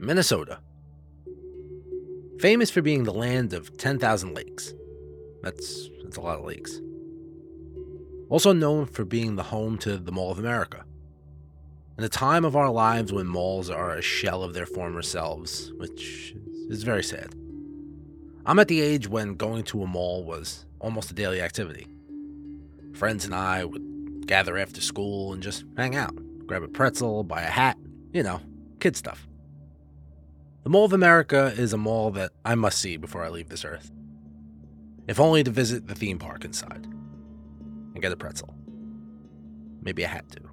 Minnesota. Famous for being the land of 10,000 lakes. That's, that's a lot of lakes. Also known for being the home to the Mall of America. In a time of our lives when malls are a shell of their former selves, which is very sad. I'm at the age when going to a mall was almost a daily activity. Friends and I would gather after school and just hang out, grab a pretzel, buy a hat, you know, kid stuff. The Mall of America is a mall that I must see before I leave this earth. If only to visit the theme park inside and get a pretzel. Maybe a hat too.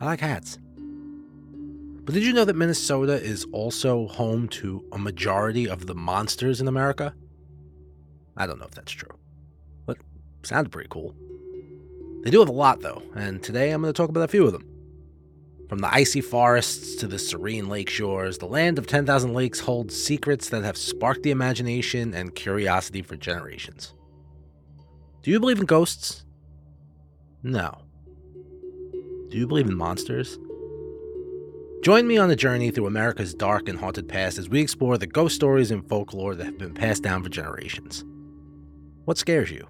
I like hats. But did you know that Minnesota is also home to a majority of the monsters in America? I don't know if that's true, but sounded pretty cool. They do have a lot, though, and today I'm going to talk about a few of them. From the icy forests to the serene lake shores, the land of 10,000 lakes holds secrets that have sparked the imagination and curiosity for generations. Do you believe in ghosts? No. Do you believe in monsters? Join me on a journey through America's dark and haunted past as we explore the ghost stories and folklore that have been passed down for generations. What scares you?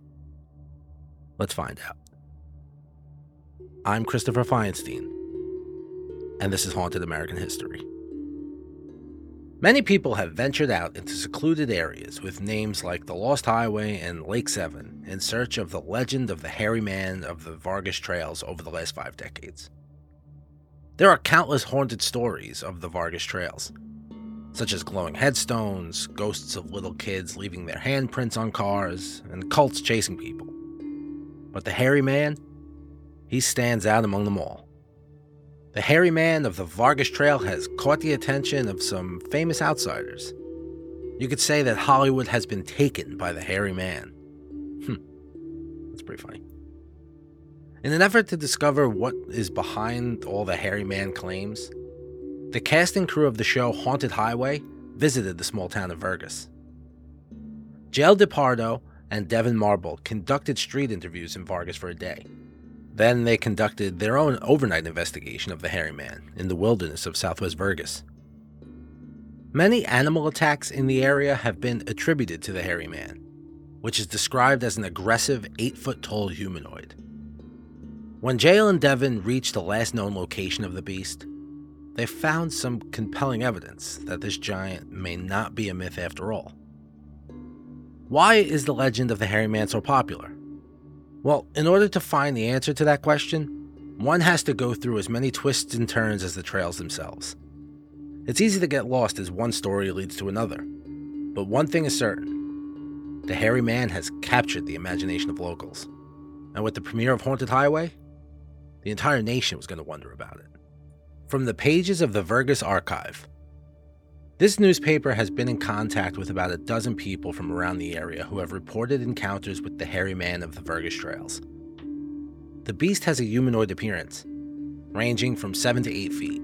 Let's find out. I'm Christopher Feinstein, and this is Haunted American History. Many people have ventured out into secluded areas with names like the Lost Highway and Lake Seven in search of the legend of the hairy man of the Vergas Trails over the last five decades. There are countless haunted stories of the Vergas Trails, such as glowing headstones, ghosts of little kids leaving their handprints on cars, and cults chasing people. But the hairy man, he stands out among them all. The hairy man of the Vergas Trail has caught the attention of some famous outsiders. You could say that Hollywood has been taken by the hairy man. Hmm. That's pretty funny. In an effort to discover what is behind all the hairy man claims, the cast and crew of the show Haunted Highway visited the small town of Vergas. Jael DePardo and Devin Marble conducted street interviews in Vergas for a day. Then they conducted their own overnight investigation of the hairy man in the wilderness of southwest Vergas. Many animal attacks in the area have been attributed to the hairy man, which is described as an aggressive 8 foot tall humanoid. When Jael and Devin reached the last known location of the beast, they found some compelling evidence that this giant may not be a myth after all. Why is the legend of the hairy man so popular? Well, in order to find the answer to that question, one has to go through as many twists and turns as the trails themselves. It's easy to get lost as one story leads to another. But one thing is certain the hairy man has captured the imagination of locals. And with the premiere of Haunted Highway, the entire nation was going to wonder about it. From the pages of the Vergas Archive, this newspaper has been in contact with about a dozen people from around the area who have reported encounters with the hairy man of the Vergas Trails. The beast has a humanoid appearance, ranging from 7 to 8 feet.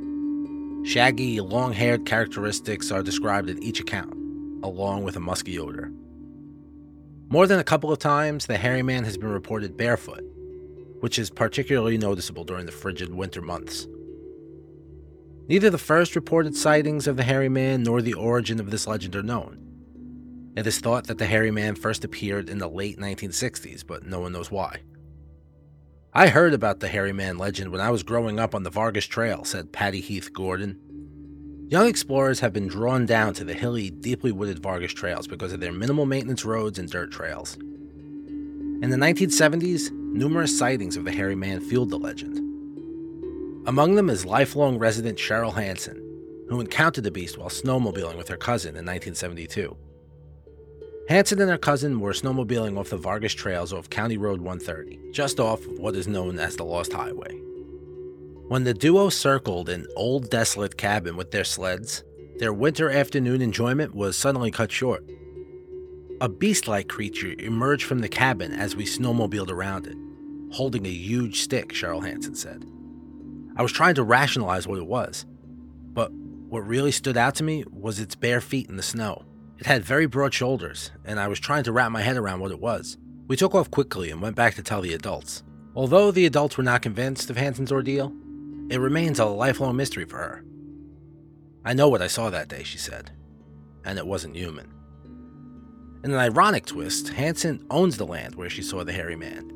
Shaggy, long haired characteristics are described in each account, along with a musky odor. More than a couple of times, the hairy man has been reported barefoot, which is particularly noticeable during the frigid winter months. Neither the first reported sightings of the hairy man nor the origin of this legend are known. It is thought that the hairy man first appeared in the late 1960s, but no one knows why. I heard about the hairy man legend when I was growing up on the Vergas Trail, said Patty Heath Gordon. Young explorers have been drawn down to the hilly, deeply wooded Vergas trails because of their minimal maintenance roads and dirt trails. In the 1970s, numerous sightings of the hairy man fueled the legend. Among them is lifelong resident Cheryl Hansen, who encountered the beast while snowmobiling with her cousin in 1972. Hansen and her cousin were snowmobiling off the Vergas trails off County Road 130, just off of what is known as the Lost Highway. When the duo circled an old desolate cabin with their sleds, their winter afternoon enjoyment was suddenly cut short. A beast like creature emerged from the cabin as we snowmobiled around it, holding a huge stick, Cheryl Hansen said. I was trying to rationalize what it was, but what really stood out to me was its bare feet in the snow. It had very broad shoulders, and I was trying to wrap my head around what it was. We took off quickly and went back to tell the adults. Although the adults were not convinced of Hansen's ordeal, it remains a lifelong mystery for her. I know what I saw that day, she said, and it wasn't human. In an ironic twist, Hansen owns the land where she saw the hairy man,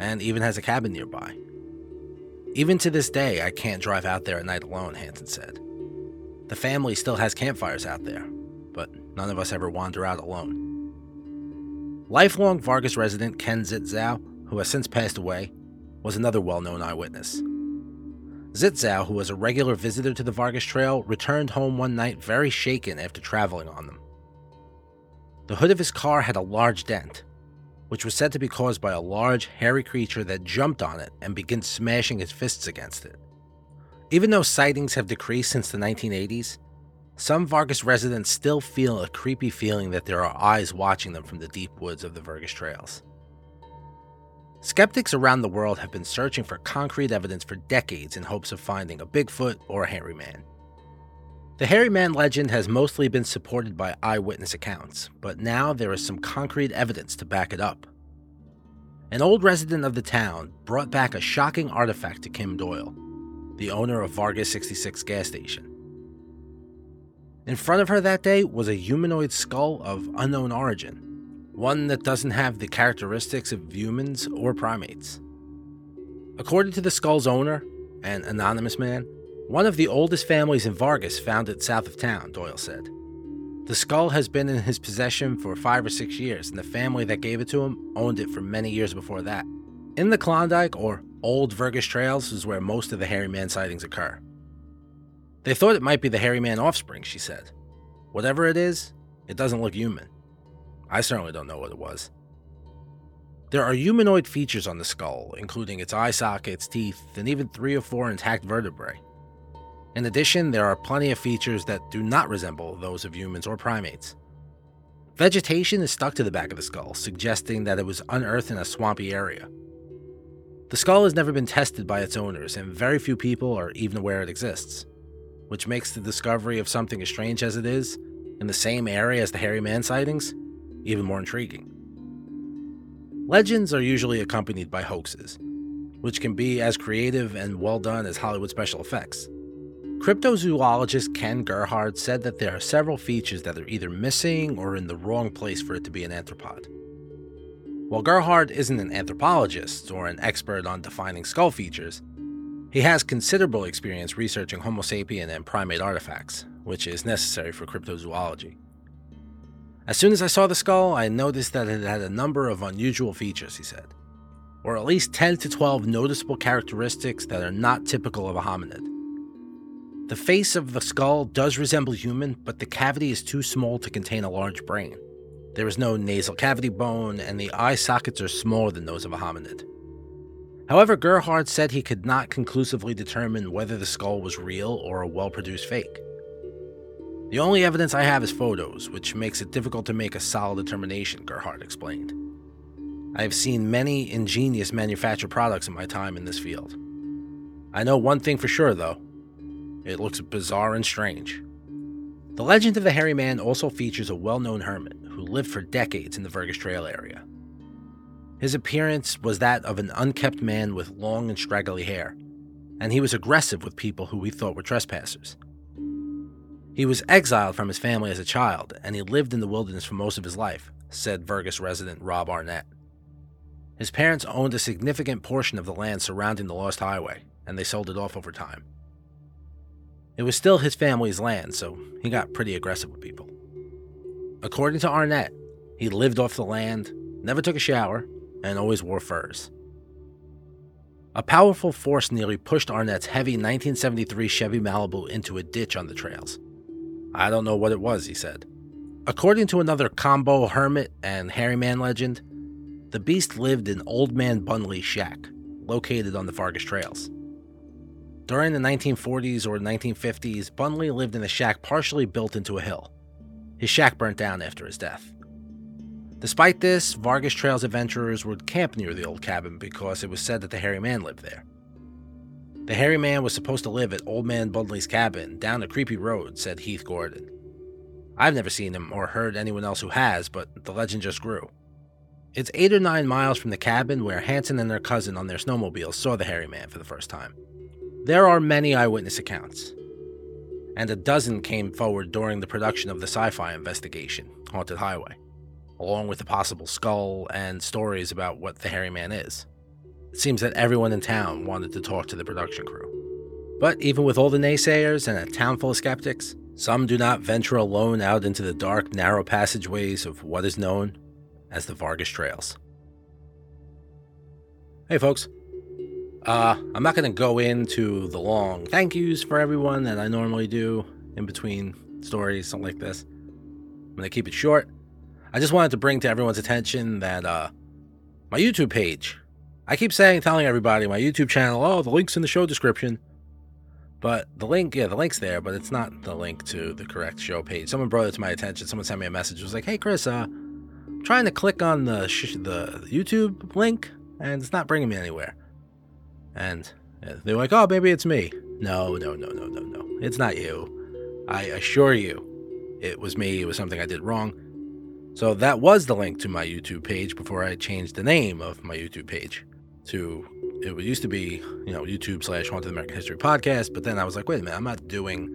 and even has a cabin nearby. Even to this day, I can't drive out there at night alone, Hansen said. The family still has campfires out there, but none of us ever wander out alone. Lifelong Vergas resident Ken Zitzow, who has since passed away, was another well known eyewitness. Zitzow, who was a regular visitor to the Vergas Trail, returned home one night very shaken after traveling on them. The hood of his car had a large dent, which was said to be caused by a large, hairy creature that jumped on it and began smashing its fists against it. Even though sightings have decreased since the 1980s, some Vergas residents still feel a creepy feeling that there are eyes watching them from the deep woods of the Vergas trails. Skeptics around the world have been searching for concrete evidence for decades in hopes of finding a Bigfoot or a hairy man. The hairy man legend has mostly been supported by eyewitness accounts, but now there is some concrete evidence to back it up. An old resident of the town brought back a shocking artifact to Kim Doyle, the owner of Vergas 66 gas station. In front of her that day was a humanoid skull of unknown origin, one that doesn't have the characteristics of humans or primates. According to the skull's owner, an anonymous man, one of the oldest families in Vergas found it south of town, Doyle said. The skull has been in his possession for five or six years, and the family that gave it to him owned it for many years before that. In the Klondike, or Old Vergas Trails, is where most of the hairy man sightings occur. They thought it might be the hairy man offspring, she said. Whatever it is, it doesn't look human. I certainly don't know what it was. There are humanoid features on the skull, including its eye sockets, teeth, and even three or four intact vertebrae. In addition, there are plenty of features that do not resemble those of humans or primates. Vegetation is stuck to the back of the skull, suggesting that it was unearthed in a swampy area. The skull has never been tested by its owners, and very few people are even aware it exists, which makes the discovery of something as strange as it is, in the same area as the hairy man sightings, even more intriguing. Legends are usually accompanied by hoaxes, which can be as creative and well done as Hollywood special effects. Cryptozoologist Ken Gerhard said that there are several features that are either missing or in the wrong place for it to be an arthropod. While Gerhard isn't an anthropologist or an expert on defining skull features, he has considerable experience researching Homo sapien and primate artifacts, which is necessary for cryptozoology. As soon as I saw the skull, I noticed that it had a number of unusual features, he said, or at least 10 to 12 noticeable characteristics that are not typical of a hominid. The face of the skull does resemble human, but the cavity is too small to contain a large brain. There is no nasal cavity bone, and the eye sockets are smaller than those of a hominid. However, Gerhard said he could not conclusively determine whether the skull was real or a well produced fake. The only evidence I have is photos, which makes it difficult to make a solid determination, Gerhard explained. I have seen many ingenious manufactured products in my time in this field. I know one thing for sure, though it looks bizarre and strange. The legend of the hairy man also features a well known hermit who lived for decades in the Vergas Trail area. His appearance was that of an unkempt man with long and straggly hair, and he was aggressive with people who he thought were trespassers. He was exiled from his family as a child, and he lived in the wilderness for most of his life, said Vergas resident Rob Arnett. His parents owned a significant portion of the land surrounding the Lost Highway, and they sold it off over time. It was still his family's land, so he got pretty aggressive with people. According to Arnett, he lived off the land, never took a shower, and always wore furs. A powerful force nearly pushed Arnett's heavy 1973 Chevy Malibu into a ditch on the trails. I don't know what it was, he said. According to another combo hermit and hairy man legend, the beast lived in Old Man Bunley's shack, located on the Vergas trails. During the 1940s or 1950s, Bunley lived in a shack partially built into a hill. His shack burnt down after his death. Despite this, Vergas Trails adventurers would camp near the old cabin because it was said that the hairy man lived there. The hairy man was supposed to live at Old Man Bunley's cabin down a creepy road, said Heath Gordon. I've never seen him or heard anyone else who has, but the legend just grew. It's eight or nine miles from the cabin where Hansen and their cousin on their snowmobiles saw the hairy man for the first time. There are many eyewitness accounts, and a dozen came forward during the production of the sci fi investigation, Haunted Highway, along with a possible skull and stories about what the hairy man is. It seems that everyone in town wanted to talk to the production crew. But even with all the naysayers and a town full of skeptics, some do not venture alone out into the dark, narrow passageways of what is known as the Vergas Trails. Hey, folks. Uh, I'm not going to go into the long thank yous for everyone that I normally do in between stories, something like this. I'm going to keep it short. I just wanted to bring to everyone's attention that uh, my YouTube page. I keep saying, telling everybody my YouTube channel, oh, the link's in the show description. But the link, yeah, the link's there, but it's not the link to the correct show page. Someone brought it to my attention. Someone sent me a message. It was like, hey, Chris, uh, trying to click on the sh- the YouTube link and it's not bringing me anywhere. And uh, they're like, "Oh, maybe it's me." No, no, no, no, no, no. It's not you. I assure you, it was me. It was something I did wrong. So that was the link to my YouTube page before I changed the name of my YouTube page to it used to be, you know, YouTube slash Haunted American History Podcast, but then I was like, wait a minute, I'm not doing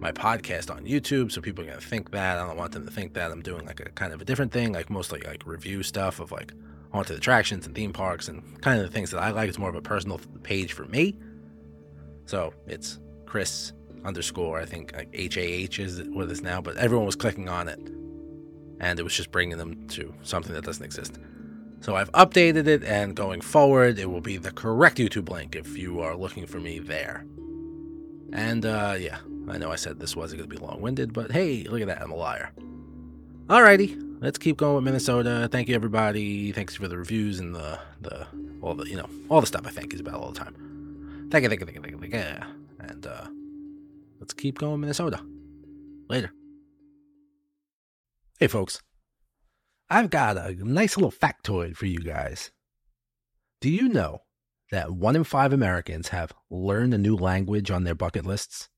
my podcast on YouTube, so people are gonna think that. I don't want them to think that I'm doing like a kind of a different thing, like mostly like review stuff of like haunted attractions and theme parks and kind of the things that I like. It's more of a personal page for me. So it's Chris underscore, I think like HAH is what it is now, but everyone was clicking on it. And it was just bringing them to something that doesn't exist. So I've updated it, and going forward, it will be the correct YouTube link if you are looking for me there. And uh, yeah, I know I said this wasn't going to be long winded, but hey, look at that. I'm a liar. Alrighty, let's keep going with Minnesota. Thank you, everybody. Thanks for the reviews and the, the all the, you know, all the stuff I thank you about all the time. Thank you, thank you, thank you, thank you, thank you. And uh, let's keep going, Minnesota. Later. Hey, folks. I've got a nice little factoid for you guys. Do you know that one in five Americans have learned a new language on their bucket lists?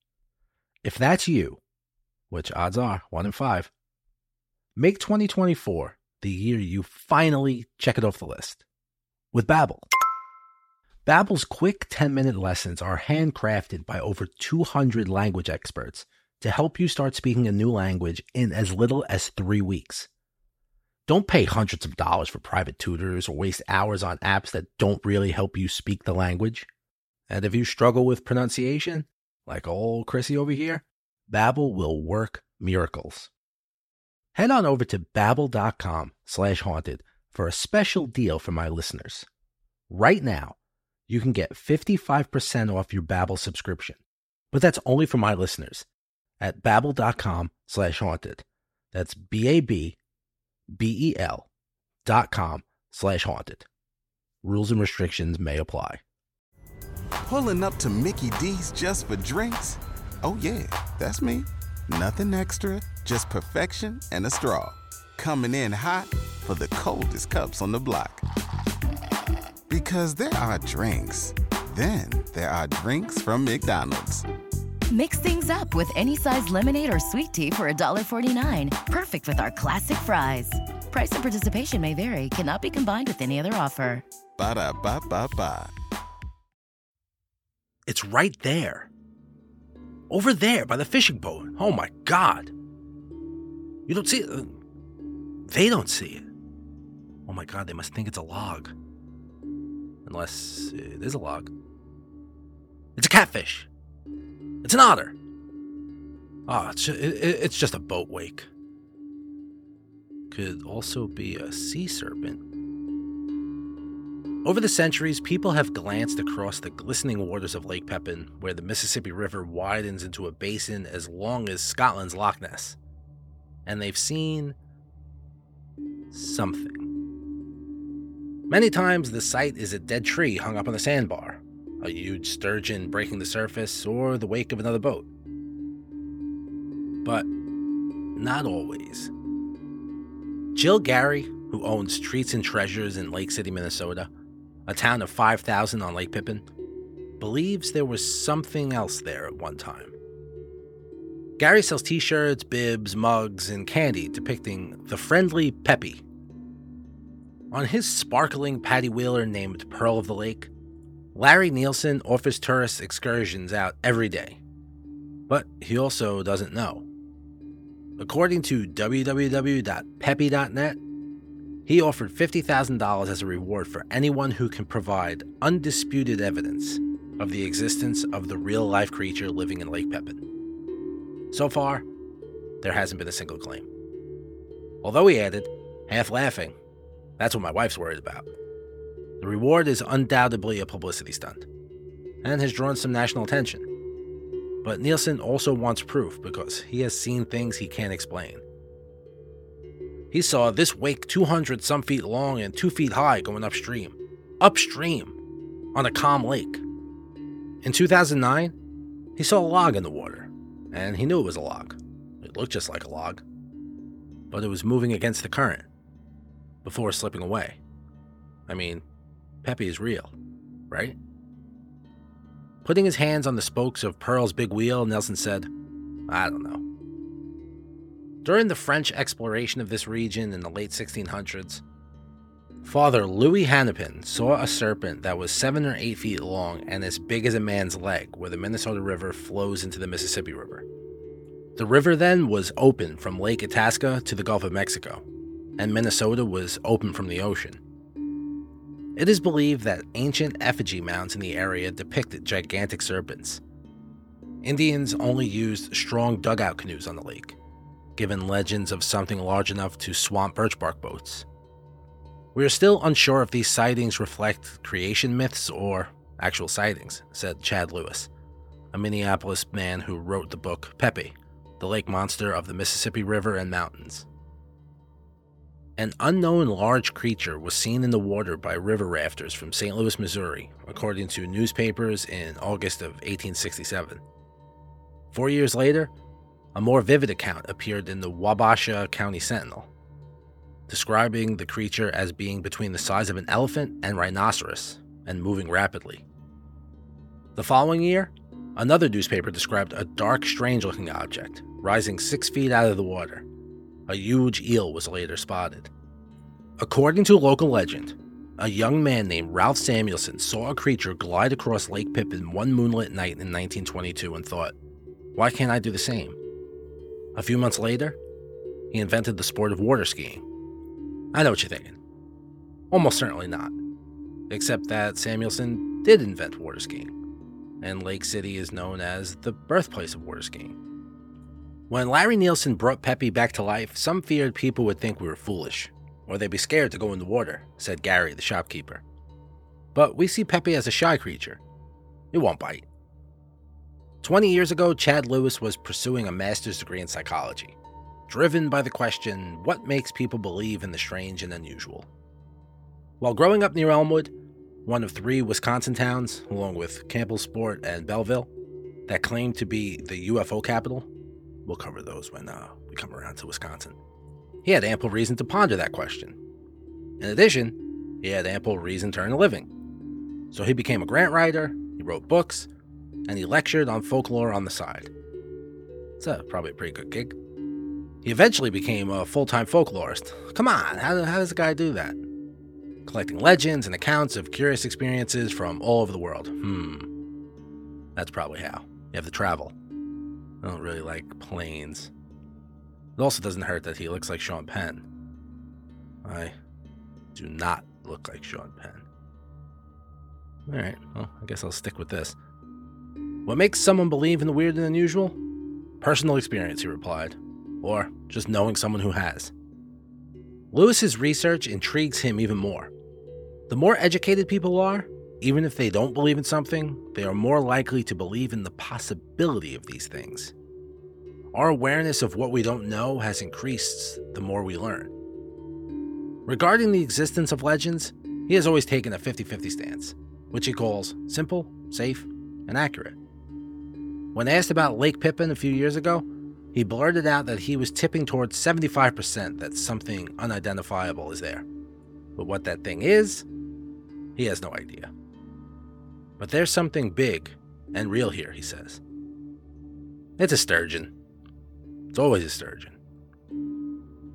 If that's you, which odds are one in five, make 2024 the year you finally check it off the list with Babbel. Babbel's quick 10-minute lessons are handcrafted by over 200 language experts to help you start speaking a new language in as little as 3 weeks. Don't pay hundreds of dollars for private tutors or waste hours on apps that don't really help you speak the language. And if you struggle with pronunciation, like old Chrissy over here, Babbel will work miracles. Head on over to babbel.com slash haunted for a special deal for my listeners. Right now, you can get 55% off your Babbel subscription, but that's only for my listeners at babbel.com slash haunted. That's B-A-B B-E-L dot com slash haunted. Rules and restrictions may apply. Pulling up to Mickey D's just for drinks? Oh yeah, that's me. Nothing extra, just perfection and a straw. Coming in hot for the coldest cups on the block. Because there are drinks. Then there are drinks from McDonald's. Mix things up with any size lemonade or sweet tea for $1.49. Perfect with our classic fries. Price and participation may vary, cannot be combined with any other offer. Ba da ba ba ba. It's right there. Over there by the fishing boat. Oh my God. You don't see it. They don't see it. Oh my God, they must think it's a log. Unless it is a log. It's a catfish. It's an otter. Ah, oh, it's, it, it's just a boat wake. Could also be a sea serpent. Over the centuries, people have glanced across the glistening waters of Lake Pepin, where the Mississippi River widens into a basin as long as Scotland's Loch Ness, and they've seen something. Many times, the sight is a dead tree hung up on a sandbar, a huge sturgeon breaking the surface, or the wake of another boat. But not always. Jill Gary, who owns Treats and Treasures in Lake City, Minnesota, a town of 5,000 on Lake Pepin, believes there was something else there at one time. Gary sells t shirts, bibs, mugs, and candy depicting the friendly Pepie. On his sparkling paddy wheeler named Pearl of the Lake, Larry Nielsen offers tourists excursions out every day. But he also doesn't know. According to www.peppy.net, he offered $50,000 as a reward for anyone who can provide undisputed evidence of the existence of the real life creature living in Lake Pepin. So far, there hasn't been a single claim. Although he added, half laughing, that's what my wife's worried about. The reward is undoubtedly a publicity stunt and has drawn some national attention. But Nielsen also wants proof because he has seen things he can't explain. He saw this wake 200 some feet long and 2 feet high going upstream. Upstream! On a calm lake. In 2009, he saw a log in the water, and he knew it was a log. It looked just like a log, but it was moving against the current before slipping away. I mean, Pepie is real, right? Putting his hands on the spokes of Pearl's big wheel, Nelson said, I don't know. During the French exploration of this region in the late 1600s, Father Louis Hennepin saw a serpent that was seven or eight feet long and as big as a man's leg, where the Minnesota River flows into the Mississippi River. The river then was open from Lake Itasca to the Gulf of Mexico, and Minnesota was open from the ocean. It is believed that ancient effigy mounds in the area depicted gigantic serpents. Indians only used strong dugout canoes on the lake, given legends of something large enough to swamp birch bark boats. We are still unsure if these sightings reflect creation myths or actual sightings, said Chad Lewis, a Minneapolis man who wrote the book Pepie, the lake monster of the Mississippi River and mountains. An unknown large creature was seen in the water by river rafters from St. Louis, Missouri, according to newspapers in August of 1867. Four years later, a more vivid account appeared in the Wabasha County Sentinel describing the creature as being between the size of an elephant and rhinoceros and moving rapidly. The following year, another newspaper described a dark, strange looking object rising six feet out of the water. A huge eel was later spotted. According to local legend, a young man named Ralph Samuelson saw a creature glide across Lake Pepin one moonlit night in 1922 and thought, why can't I do the same? A few months later, he invented the sport of water skiing I know what you're thinking. Almost certainly not. Except that Samuelson did invent water skiing, and Lake City is known as the birthplace of water skiing. When Larry Nielsen brought Pepie back to life, some feared people would think we were foolish, or they'd be scared to go in the water, said Gary, the shopkeeper. But we see Pepie as a shy creature. It won't bite. 20 years ago, Chad Lewis was pursuing a master's degree in psychology driven by the question what makes people believe in the strange and unusual? While growing up near Elmwood, one of three Wisconsin towns, along with Campbellsport and Belleville, that claim to be the UFO capital, we'll cover those when uh, we come around to Wisconsin. He had ample reason to ponder that question. In addition, he had ample reason to earn a living. So he became a grant writer, he wrote books, and he lectured on folklore on the side. It's a, probably a pretty good gig. He eventually became a full time folklorist. Come on, how, how does a guy do that? Collecting legends and accounts of curious experiences from all over the world. Hmm. That's probably how. You have to travel. I don't really like planes. It also doesn't hurt that he looks like Sean Penn. I do not look like Sean Penn. Alright, well, I guess I'll stick with this. What makes someone believe in the weird and unusual? Personal experience, he replied or just knowing someone who has. Lewis's research intrigues him even more. The more educated people are, even if they don't believe in something, they are more likely to believe in the possibility of these things. Our awareness of what we don't know has increased the more we learn. Regarding the existence of legends, he has always taken a 50 50 stance, which he calls simple, safe, and accurate. When asked about Lake Pepin a few years ago, he blurted out that he was tipping towards 75% that something unidentifiable is there. But what that thing is, he has no idea. But there's something big and real here, he says. It's a sturgeon. It's always a sturgeon.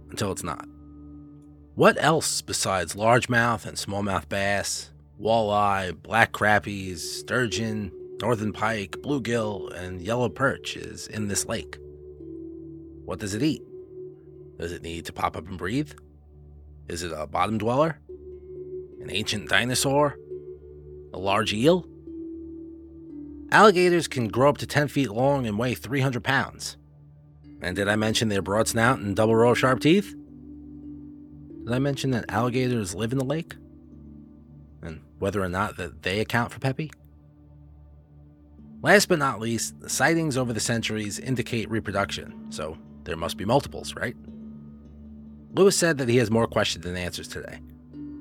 Until it's not. What else besides largemouth and smallmouth bass, walleye, black crappies, sturgeon, northern pike, bluegill, and yellow perch is in this lake? What does it eat? Does it need to pop up and breathe? Is it a bottom dweller? An ancient dinosaur? A large eel? Alligators can grow up to 10 feet long and weigh 300 pounds. And did I mention their broad snout and double row of sharp teeth? Did I mention that alligators live in the lake? And whether or not that they account for Pepie? Last but not least, the sightings over the centuries indicate reproduction, so there must be multiples, right? Lewis said that he has more questions than answers today,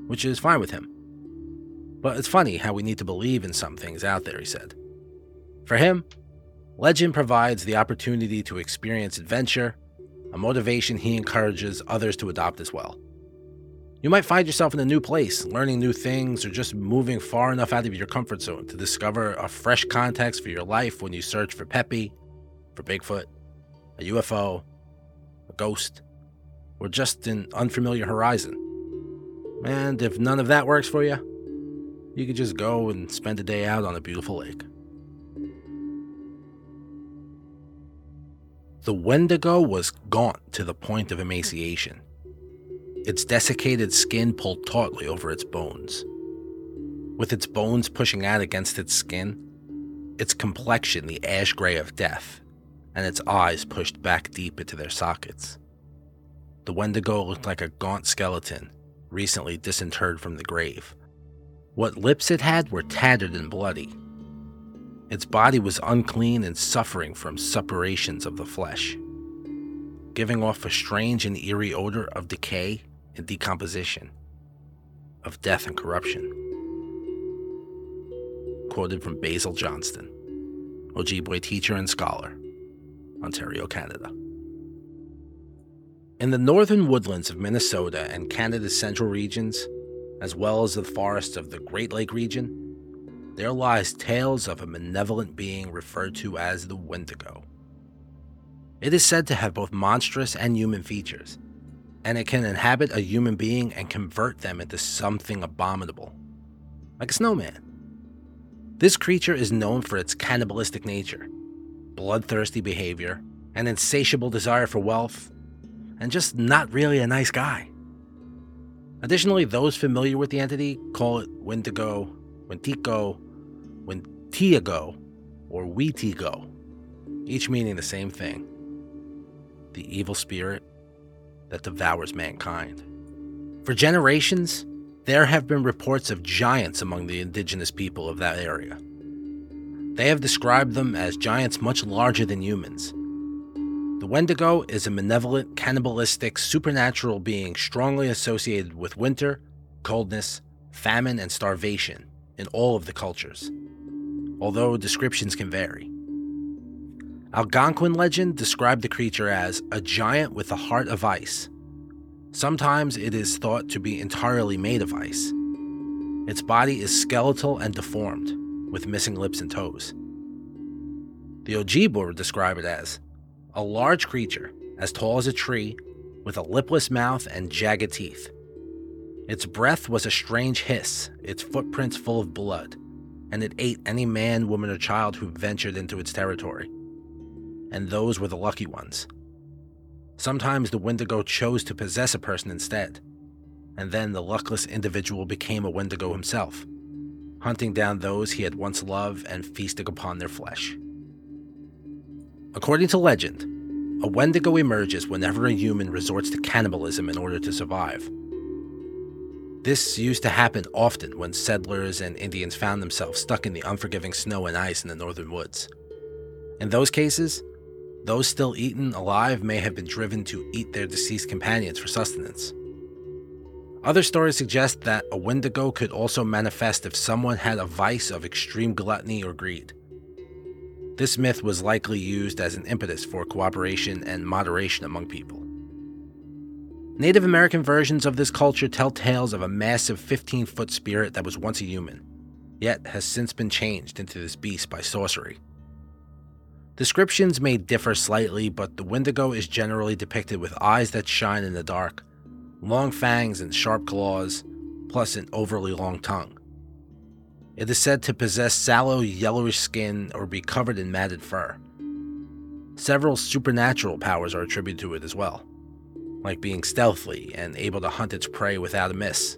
which is fine with him. But it's funny how we need to believe in some things out there, he said. For him, legend provides the opportunity to experience adventure, a motivation he encourages others to adopt as well. You might find yourself in a new place, learning new things, or just moving far enough out of your comfort zone to discover a fresh context for your life when you search for Pepie, for Bigfoot, a UFO, ghost, or just an unfamiliar horizon. And if none of that works for you, you could just go and spend a day out on a beautiful lake. The Wendigo was gaunt to the point of emaciation, its desiccated skin pulled tautly over its bones. With its bones pushing out against its skin, its complexion the ash gray of death, and its eyes pushed back deep into their sockets. The Wendigo looked like a gaunt skeleton, recently disinterred from the grave. What lips it had were tattered and bloody, its body was unclean and suffering from suppurations of the flesh, giving off a strange and eerie odor of decay and decomposition, of death and corruption. Quoted from Basil Johnston, Ojibwe teacher and scholar, Ontario, Canada. In the northern woodlands of Minnesota and Canada's central regions, as well as the forests of the Great Lake region, there lies tales of a malevolent being referred to as the Wendigo. It is said to have both monstrous and human features, and it can inhabit a human being and convert them into something abominable, like a snowman. This creature is known for its cannibalistic nature, bloodthirsty behavior, an insatiable desire for wealth, and just not really a nice guy. Additionally, those familiar with the entity call it Wendigo, Wentico, when Tiago or Wetigo, each meaning the same thing the evil spirit that devours mankind. For generations, there have been reports of giants among the indigenous people of that area. They have described them as giants much larger than humans. The Wendigo is a malevolent, cannibalistic, supernatural being strongly associated with winter, coldness, famine, and starvation in all of the cultures although descriptions can vary. Algonquin legend described the creature as a giant with a heart of ice. Sometimes it is thought to be entirely made of ice. Its body is skeletal and deformed, with missing lips and toes. The Ojibwe would describe it as a large creature, as tall as a tree, with a lipless mouth and jagged teeth. Its breath was a strange hiss, its footprints full of blood and it ate any man, woman, or child who ventured into its territory. And those were the lucky ones. Sometimes the Wendigo chose to possess a person instead, and then the luckless individual became a Wendigo himself, hunting down those he had once loved and feasting upon their flesh. According to legend, a Wendigo emerges whenever a human resorts to cannibalism in order to survive. This used to happen often when settlers and Indians found themselves stuck in the unforgiving snow and ice in the northern woods. In those cases, those still eaten alive may have been driven to eat their deceased companions for sustenance. Other stories suggest that a Wendigo could also manifest if someone had a vice of extreme gluttony or greed. This myth was likely used as an impetus for cooperation and moderation among people. Native American versions of this culture tell tales of a massive 15 foot spirit that was once a human, yet has since been changed into this beast by sorcery. Descriptions may differ slightly, but the Wendigo is generally depicted with eyes that shine in the dark, long fangs and sharp claws, plus an overly long tongue. It is said to possess sallow, yellowish skin or be covered in matted fur. Several supernatural powers are attributed to it as well, like being stealthy and able to hunt its prey without a miss,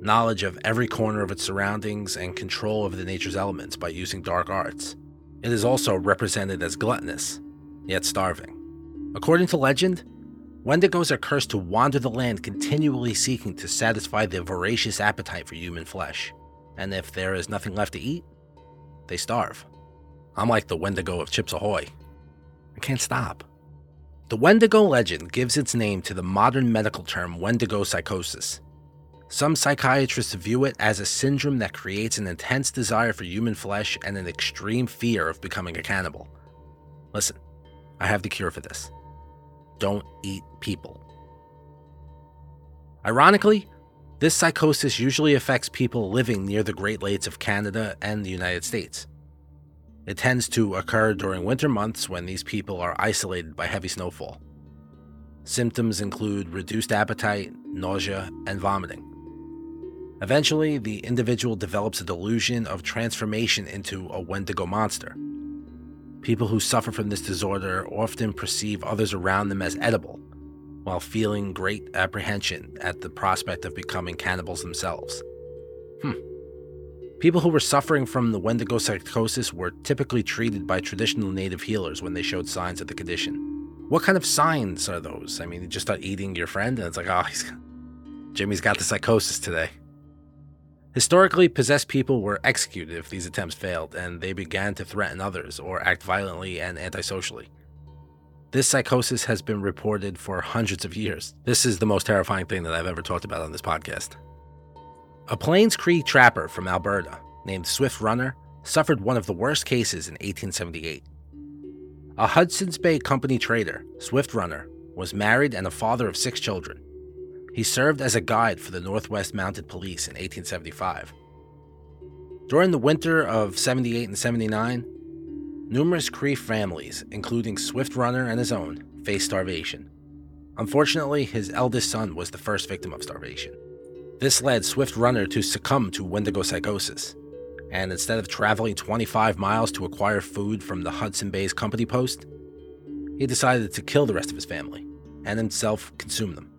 knowledge of every corner of its surroundings, and control of the nature's elements by using dark arts. It is also represented as gluttonous, yet starving. According to legend, Wendigos are cursed to wander the land continually seeking to satisfy their voracious appetite for human flesh and if there is nothing left to eat, they starve. I'm like the Wendigo of Chips Ahoy. I can't stop. The Wendigo legend gives its name to the modern medical term Wendigo psychosis. Some psychiatrists view it as a syndrome that creates an intense desire for human flesh and an extreme fear of becoming a cannibal. Listen, I have the cure for this. Don't eat people. Ironically, this psychosis usually affects people living near the Great Lakes of Canada and the United States. It tends to occur during winter months when these people are isolated by heavy snowfall. Symptoms include reduced appetite, nausea, and vomiting. Eventually, the individual develops a delusion of transformation into a Wendigo monster. People who suffer from this disorder often perceive others around them as edible while feeling great apprehension at the prospect of becoming cannibals themselves. Hmm. People who were suffering from the Wendigo psychosis were typically treated by traditional native healers when they showed signs of the condition. What kind of signs are those? I mean, you just start eating your friend and it's like, oh, Jimmy's got the psychosis today. Historically, possessed people were executed if these attempts failed, and they began to threaten others or act violently and antisocially. This psychosis has been reported for hundreds of years. This is the most terrifying thing that I've ever talked about on this podcast. A Plains Cree trapper from Alberta named Swift Runner suffered one of the worst cases in 1878. A Hudson's Bay Company trader, Swift Runner, was married and a father of six children. He served as a guide for the Northwest Mounted Police in 1875. During the winter of 78 and 79, Numerous Cree families, including Swift Runner and his own, faced starvation. Unfortunately, his eldest son was the first victim of starvation. This led Swift Runner to succumb to Wendigo psychosis, and instead of traveling 25 miles to acquire food from the Hudson Bay's company post, he decided to kill the rest of his family and himself consume them.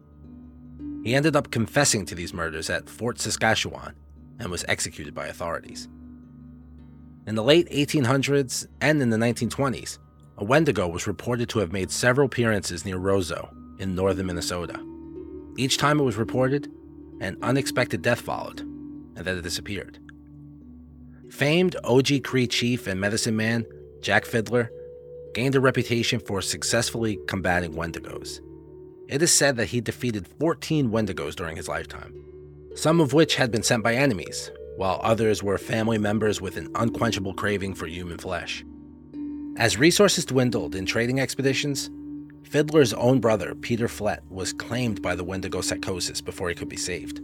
He ended up confessing to these murders at Fort Saskatchewan and was executed by authorities. In the late 1800s and in the 1920s, a Wendigo was reported to have made several appearances near Roseau in northern Minnesota. Each time it was reported, an unexpected death followed, and then it disappeared. Famed Oji-Cree chief and medicine man Jack Fiddler gained a reputation for successfully combating Wendigos. It is said that he defeated 14 Wendigos during his lifetime, some of which had been sent by enemies, while others were family members with an unquenchable craving for human flesh. As resources dwindled in trading expeditions, Fiddler's own brother, Peter Flett, was claimed by the Wendigo psychosis before he could be saved.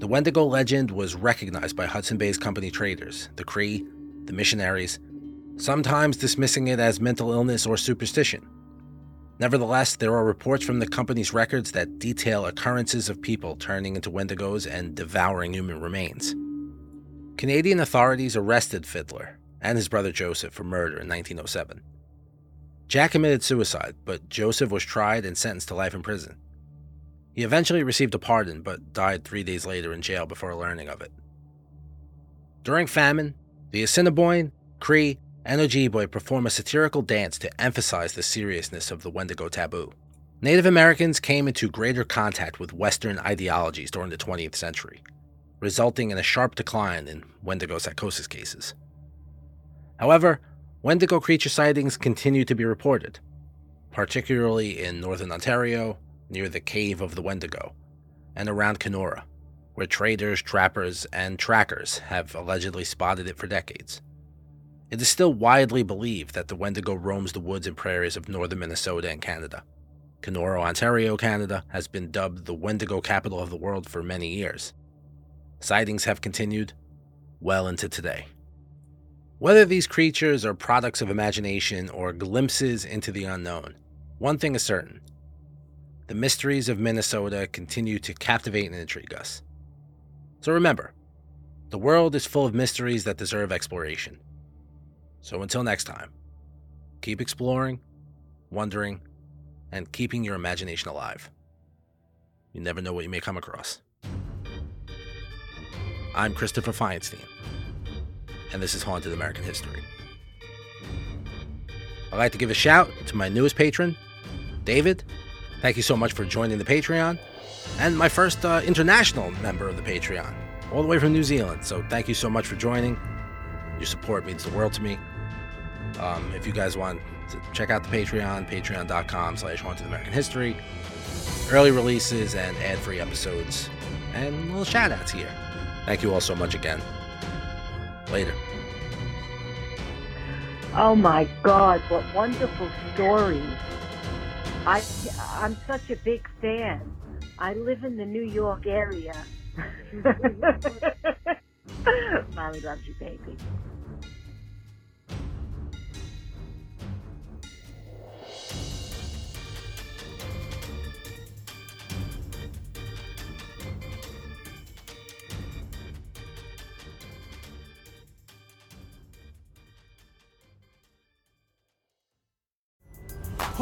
The Wendigo legend was recognized by Hudson Bay's company traders, the Cree, the missionaries, sometimes dismissing it as mental illness or superstition. Nevertheless, there are reports from the company's records that detail occurrences of people turning into Wendigos and devouring human remains. Canadian authorities arrested Fiddler and his brother Joseph for murder in 1907. Jack committed suicide, but Joseph was tried and sentenced to life in prison. He eventually received a pardon, but died three days later in jail before learning of it. During famine, the Assiniboine, Cree, and Ojibwe perform a satirical dance to emphasize the seriousness of the Wendigo taboo. Native Americans came into greater contact with Western ideologies during the 20th century, resulting in a sharp decline in Wendigo psychosis cases. However, Wendigo creature sightings continue to be reported, particularly in northern Ontario, near the Cave of the Wendigo, and around Kenora, where traders, trappers, and trackers have allegedly spotted it for decades. It is still widely believed that the Wendigo roams the woods and prairies of northern Minnesota and Canada. Kenora, Ontario, Canada has been dubbed the Wendigo capital of the world for many years. Sightings have continued well into today. Whether these creatures are products of imagination or glimpses into the unknown, one thing is certain the mysteries of Minnesota continue to captivate and intrigue us. So remember, the world is full of mysteries that deserve exploration. So until next time, keep exploring, wondering, and keeping your imagination alive. You never know what you may come across. I'm Christopher Feinstein, and this is Haunted American History. I'd like to give a shout to my newest patron, David. Thank you so much for joining the Patreon, and my first uh, international member of the Patreon, all the way from New Zealand. So thank you so much for joining. Your support means the world to me. Um, if you guys want to check out the Patreon, patreon.com slash haunted American history, early releases and ad-free episodes, and little shout-outs here. Thank you all so much again. Later. Oh my God, what wonderful stories. I, I'm such a big fan. I live in the New York area. Mommy loves you, baby.